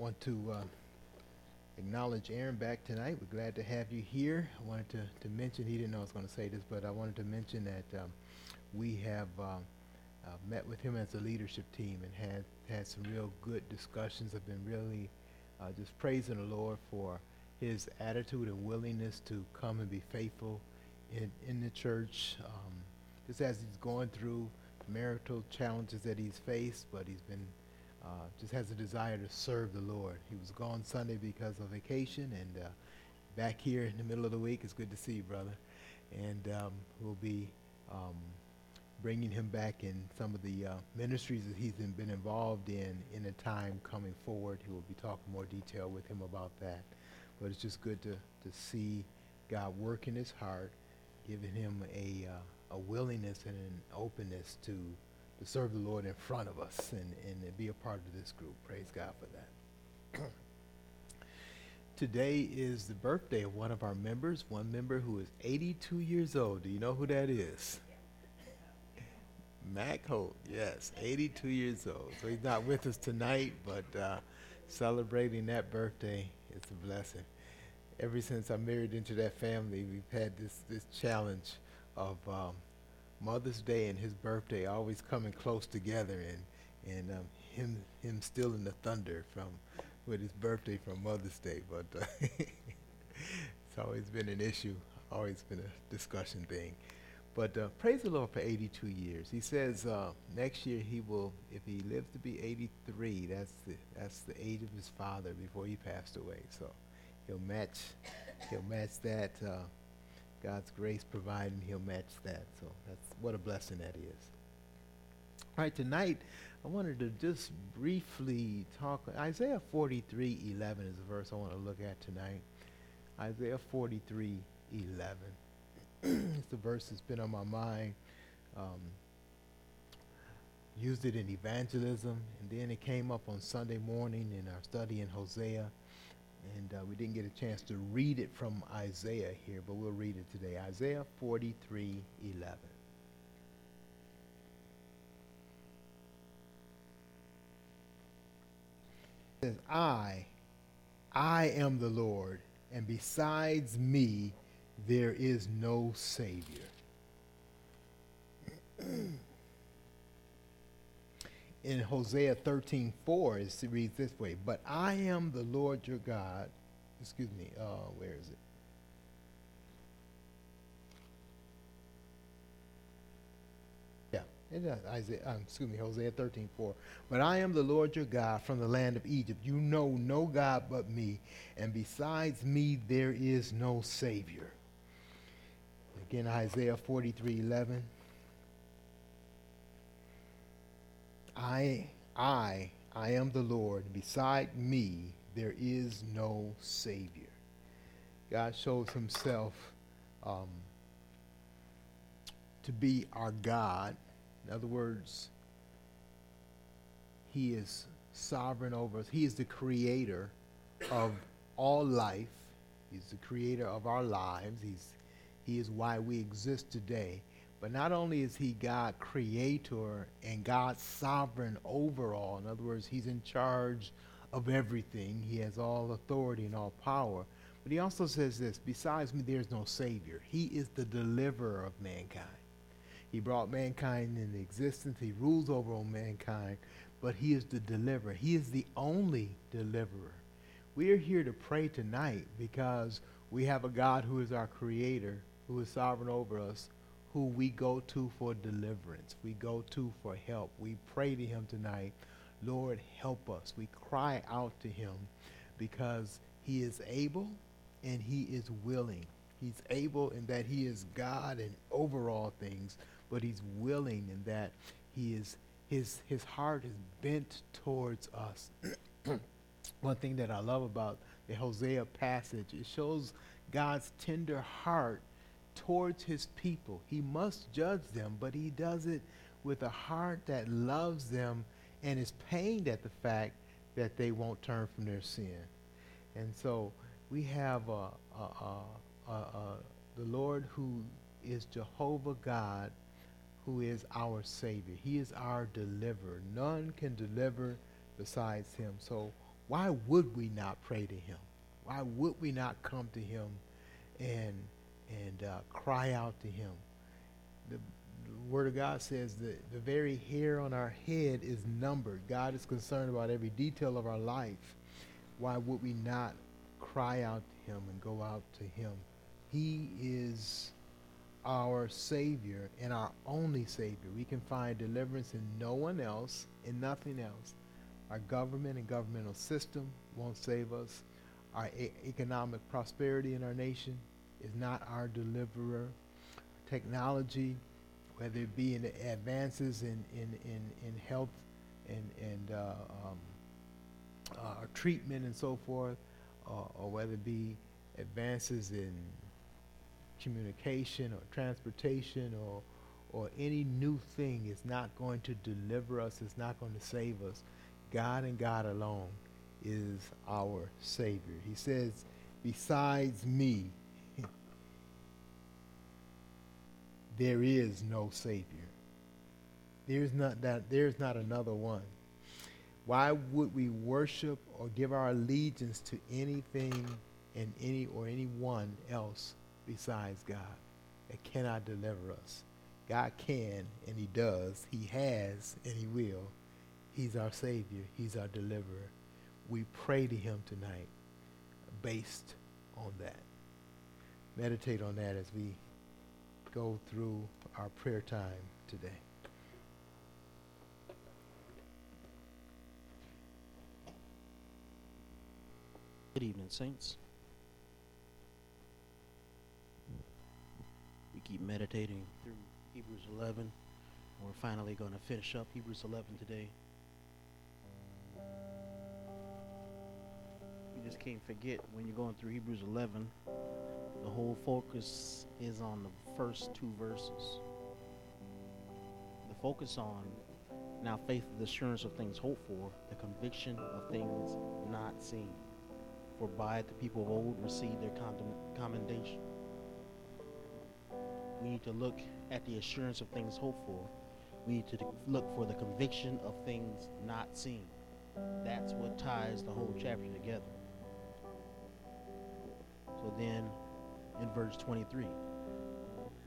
want to uh, acknowledge Aaron back tonight. We're glad to have you here. I wanted to, to mention, he didn't know I was going to say this, but I wanted to mention that um, we have uh, uh, met with him as a leadership team and had, had some real good discussions. I've been really uh, just praising the Lord for his attitude and willingness to come and be faithful in, in the church. Um, just as he's going through marital challenges that he's faced, but he's been uh, just has a desire to serve the Lord. He was gone Sunday because of vacation, and uh, back here in the middle of the week. It's good to see you, brother. And um, we'll be um, bringing him back in some of the uh, ministries that he's been involved in in a time coming forward. He will be talking more detail with him about that. But it's just good to, to see God work in his heart, giving him a, uh, a willingness and an openness to to serve the Lord in front of us and, and be a part of this group. Praise God for that. Today is the birthday of one of our members, one member who is 82 years old. Do you know who that is? Mac Holt, yes, 82 years old. So he's not with us tonight, but uh, celebrating that birthday is a blessing. Ever since I married into that family, we've had this, this challenge of um, Mother's Day and his birthday always coming close together, and and um, him him stealing the thunder from with his birthday from Mother's Day. But uh, it's always been an issue, always been a discussion thing. But uh, praise the Lord for 82 years. He says uh, next year he will, if he lives to be 83, that's the that's the age of his father before he passed away. So he'll match he'll match that. God's grace providing he'll match that. So that's what a blessing that is. All right, tonight I wanted to just briefly talk. Isaiah 43 11 is the verse I want to look at tonight. Isaiah 43 11. it's the verse that's been on my mind. Um, used it in evangelism, and then it came up on Sunday morning in our study in Hosea and uh, we didn't get a chance to read it from Isaiah here, but we'll read it today. Isaiah 43 11. It says, I, I am the Lord, and besides me there is no Savior. in Hosea 13, 4, it reads this way, But I am the Lord your God. Excuse me, uh, where is it? Yeah, it does. Isaiah, um, excuse me, Hosea 13, 4. But I am the Lord your God from the land of Egypt. You know no God but me, and besides me there is no Savior. Again, Isaiah 43, 11. I, I, I am the Lord. Beside me, there is no Savior. God shows himself um, to be our God. In other words, he is sovereign over us. He is the creator of all life. He's the creator of our lives. He's, he is why we exist today. But not only is he God creator and God sovereign overall, in other words, he's in charge of everything, he has all authority and all power. But he also says this besides me, there's no Savior. He is the deliverer of mankind. He brought mankind into existence, he rules over all mankind, but he is the deliverer. He is the only deliverer. We are here to pray tonight because we have a God who is our creator, who is sovereign over us who we go to for deliverance. We go to for help. We pray to him tonight, Lord, help us. We cry out to him because he is able and he is willing. He's able in that he is God and over all things, but he's willing in that he is his his heart is bent towards us. One thing that I love about the Hosea passage, it shows God's tender heart towards his people. He must judge them, but he does it with a heart that loves them and is pained at the fact that they won't turn from their sin. And so we have uh, uh, uh, the Lord who is Jehovah God, who is our Savior. He is our deliverer. None can deliver besides him. So why would we not pray to him? Why would we not come to him and and uh, cry out to him? The, the Word of God says that the very hair on our head is numbered. God is concerned about every detail of our life. Why would we not cry out to him and go out to him? He is our Savior and our only Savior. We can find deliverance in no one else, in nothing else. Our government and governmental system won't save us. Our e- economic prosperity in our nation is not our deliverer. Technology, whether it be in advances in, in, in, in health and, and uh, um, uh, treatment and so forth, uh, or whether it be advances in communication or transportation or or any new thing is not going to deliver us, it's not going to save us. God and God alone is our Savior. He says, besides me, there is no Savior. There's not that there's not another one. Why would we worship or give our allegiance to anything and any or anyone else besides God that cannot deliver us. God can, and He does. He has, and He will. He's our Savior. He's our deliverer. We pray to Him tonight based on that. Meditate on that as we go through our prayer time today. Good evening, Saints. We keep meditating through Hebrews 11. We're finally going to finish up Hebrews 11 today. You just can't forget when you're going through Hebrews 11, the whole focus is on the first two verses. The focus on now faith is the assurance of things hoped for, the conviction of things not seen. For by it the people of old received their commendation. We need to look at the assurance of things hoped for. We need to look for the conviction of things not seen. That's what ties the whole chapter together. So then, in verse 23,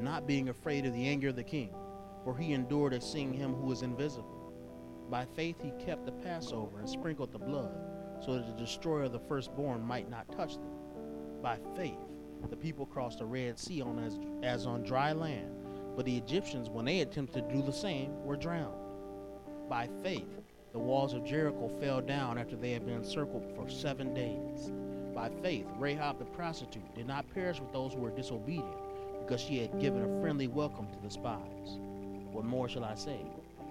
not being afraid of the anger of the king, for he endured as seeing him who is invisible. By faith he kept the Passover and sprinkled the blood, so that the destroyer of the firstborn might not touch them. By faith the people crossed the Red Sea on as, as on dry land, but the Egyptians, when they attempted to do the same, were drowned. By faith, the walls of Jericho fell down after they had been encircled for seven days. By faith, Rahab the prostitute did not perish with those who were disobedient, because she had given a friendly welcome to the spies. What more shall I say?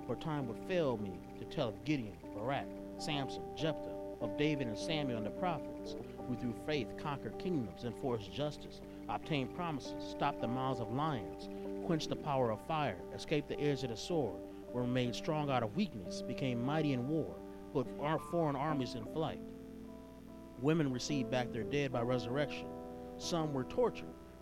For time would fail me to tell of Gideon, Barak, Samson, Jephthah, of David and Samuel and the prophets who through faith conquered kingdoms, enforced justice, obtained promises, stopped the mouths of lions, quenched the power of fire, escaped the edge of the sword, were made strong out of weakness, became mighty in war, put our foreign armies in flight. Women received back their dead by resurrection. Some were tortured,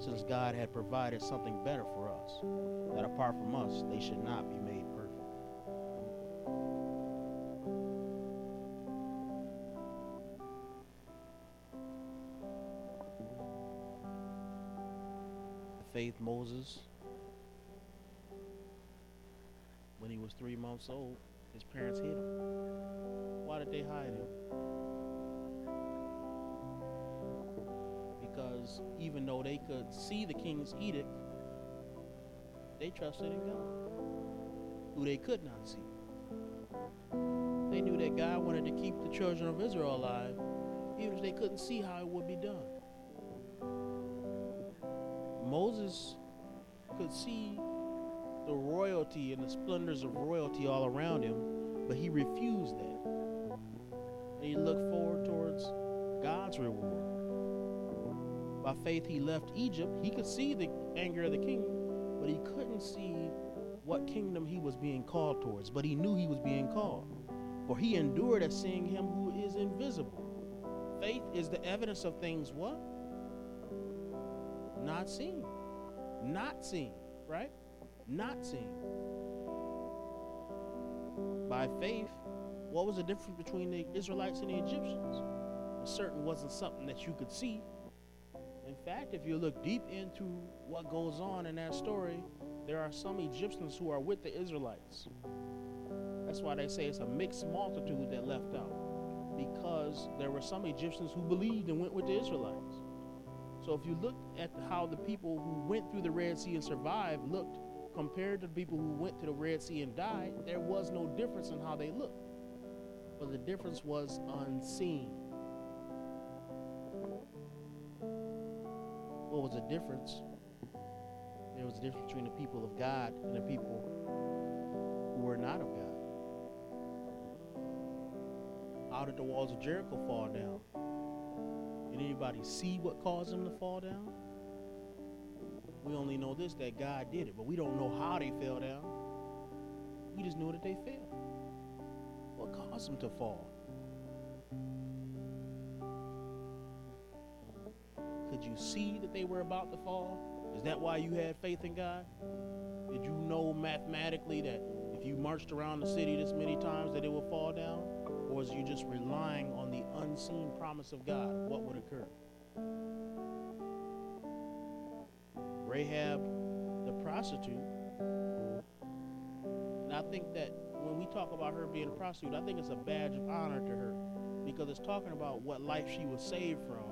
since God had provided something better for us, that apart from us, they should not be made perfect. The faith Moses, when he was three months old, his parents hid him. Why did they hide him? Because even though they could see the king's edict, they trusted in God, who they could not see. They knew that God wanted to keep the children of Israel alive, even if they couldn't see how it would be done. Moses could see the royalty and the splendors of royalty all around him, but he refused that. By faith, he left Egypt. He could see the anger of the king, but he couldn't see what kingdom he was being called towards. But he knew he was being called. For he endured as seeing him who is invisible. Faith is the evidence of things what? Not seen. Not seen, right? Not seen. By faith, what was the difference between the Israelites and the Egyptians? It certainly wasn't something that you could see. Fact, if you look deep into what goes on in that story, there are some Egyptians who are with the Israelites. That's why they say it's a mixed multitude that left out, because there were some Egyptians who believed and went with the Israelites. So if you look at how the people who went through the Red Sea and survived looked compared to the people who went to the Red Sea and died, there was no difference in how they looked. But the difference was unseen. What was the difference? There was a difference between the people of God and the people who were not of God. How did the walls of Jericho fall down? Did anybody see what caused them to fall down? We only know this that God did it, but we don't know how they fell down. We just know that they fell. What caused them to fall? Could you see that they were about to fall? Is that why you had faith in God? Did you know mathematically that if you marched around the city this many times that it would fall down? Or was you just relying on the unseen promise of God? What would occur? Rahab, the prostitute, and I think that when we talk about her being a prostitute, I think it's a badge of honor to her because it's talking about what life she was saved from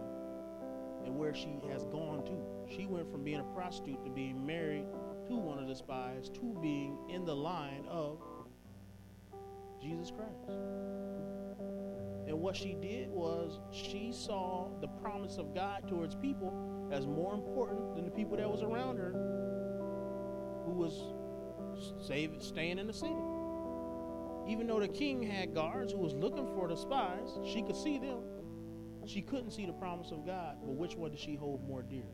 and where she has gone to. She went from being a prostitute to being married to one of the spies to being in the line of Jesus Christ. And what she did was she saw the promise of God towards people as more important than the people that was around her who was staying in the city. Even though the king had guards who was looking for the spies, she could see them. She couldn't see the promise of God, but which one did she hold more dear?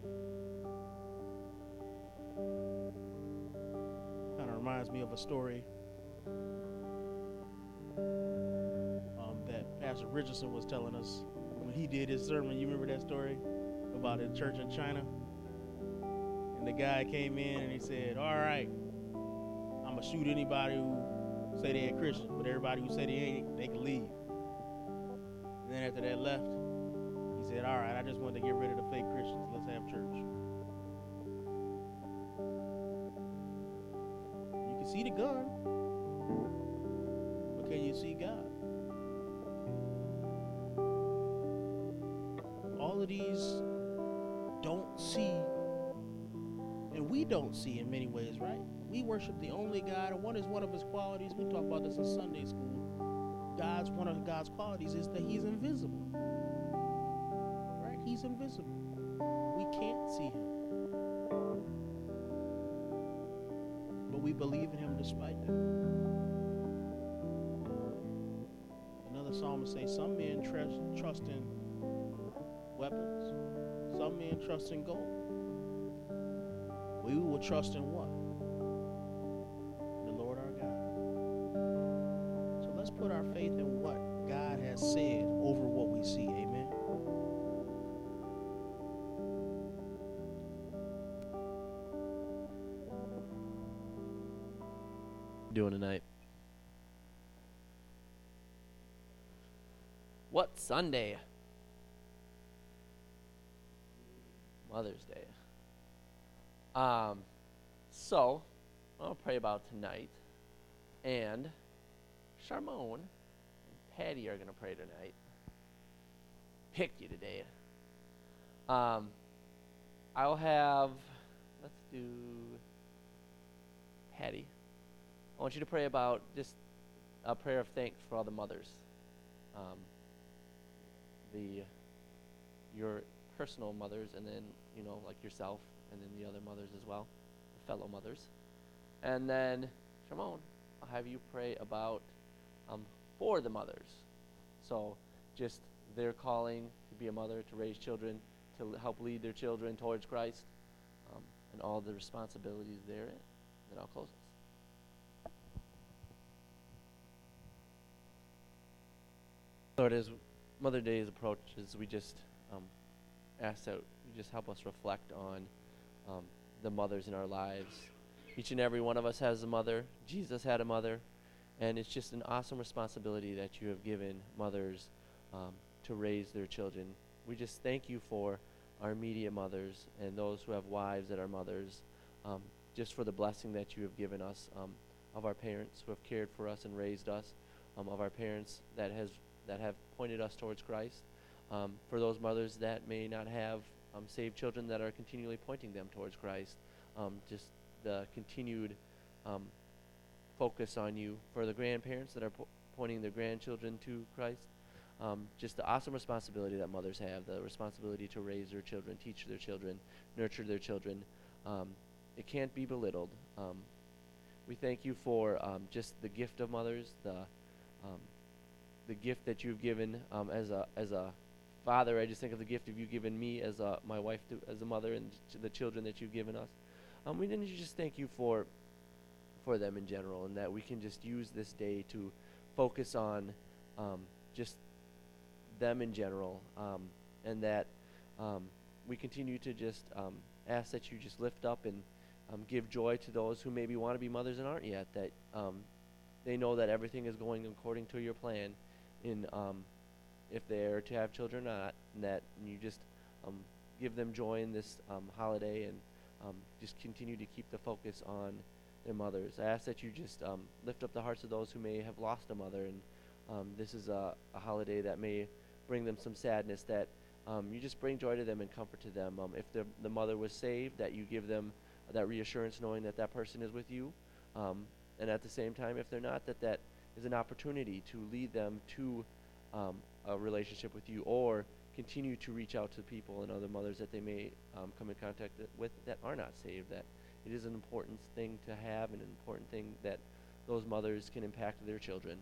Kind of reminds me of a story um, that Pastor Richardson was telling us when he did his sermon. You remember that story about a church in China? And the guy came in and he said, All right, I'm going to shoot anybody who say they're Christian, but everybody who say they ain't, they can leave. And then after that left, said, All right, I just wanted to get rid of the fake Christians. Let's have church. You can see the gun, but can you see God? All of these don't see, and we don't see in many ways, right? We worship the only God, and one is one of his qualities. We talk about this in Sunday school. God's one of God's qualities is that he's invisible. He's invisible. We can't see him. But we believe in him despite that. Another psalmist says some men trust in weapons, some men trust in gold. We will trust in what? The Lord our God. So let's put our faith in what doing tonight? What Sunday? Mother's Day. Um, so I'll pray about tonight, and Charmone and Patty are gonna pray tonight. Picked you today. Um, I'll have. Let's do. Patty. I want you to pray about just a prayer of thanks for all the mothers. Um, the your personal mothers, and then you know like yourself, and then the other mothers as well, the fellow mothers, and then Shimon, I'll have you pray about um, for the mothers. So just their calling to be a mother, to raise children, to l- help lead their children towards Christ, um, and all the responsibilities therein. Then I'll close this. Lord, as Mother Day approaches, we just um, ask that you just help us reflect on um, the mothers in our lives. Each and every one of us has a mother. Jesus had a mother. And it's just an awesome responsibility that you have given mothers um, to raise their children. We just thank you for our immediate mothers and those who have wives that are mothers, um, just for the blessing that you have given us um, of our parents who have cared for us and raised us, um, of our parents that has that have pointed us towards Christ, um, for those mothers that may not have um, saved children that are continually pointing them towards Christ, um, just the continued um, focus on you, for the grandparents that are po- pointing their grandchildren to Christ, um, just the awesome responsibility that mothers have, the responsibility to raise their children, teach their children, nurture their children. Um, it can't be belittled. Um, we thank you for um, just the gift of mothers, the the gift that you've given um, as a as a father. I just think of the gift of you given me as a my wife to, as a mother and the children that you've given us. Um, we didn't just thank you for for them in general, and that we can just use this day to focus on um, just them in general, um, and that um, we continue to just um, ask that you just lift up and um, give joy to those who maybe want to be mothers and aren't yet. That they know that everything is going according to your plan, in um, if they're to have children or not, and that you just um, give them joy in this um, holiday and um, just continue to keep the focus on their mothers. I ask that you just um, lift up the hearts of those who may have lost a mother, and um, this is a, a holiday that may bring them some sadness. That you just bring joy to them and comfort to them. Um, if the the mother was saved, that you give them that reassurance, knowing that that person is with you, um, and at the same time, if they're not, that that is an opportunity to lead them to um, a relationship with you, or continue to reach out to people and other mothers that they may um, come in contact with that are not saved. That it is an important thing to have and an important thing that those mothers can impact their children.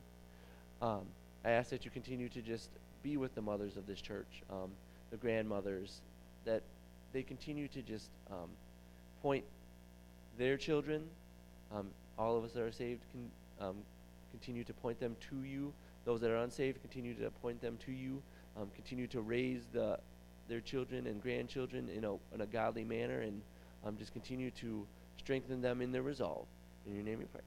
Um, I ask that you continue to just be with the mothers of this church, um, the grandmothers, that they continue to just um, point their children, um, all of us that are saved, can um, continue to point them to you. Those that are unsaved, continue to point them to you. Um, continue to raise the their children and grandchildren in a, in a godly manner, and um, just continue to strengthen them in their resolve. In your name we pray.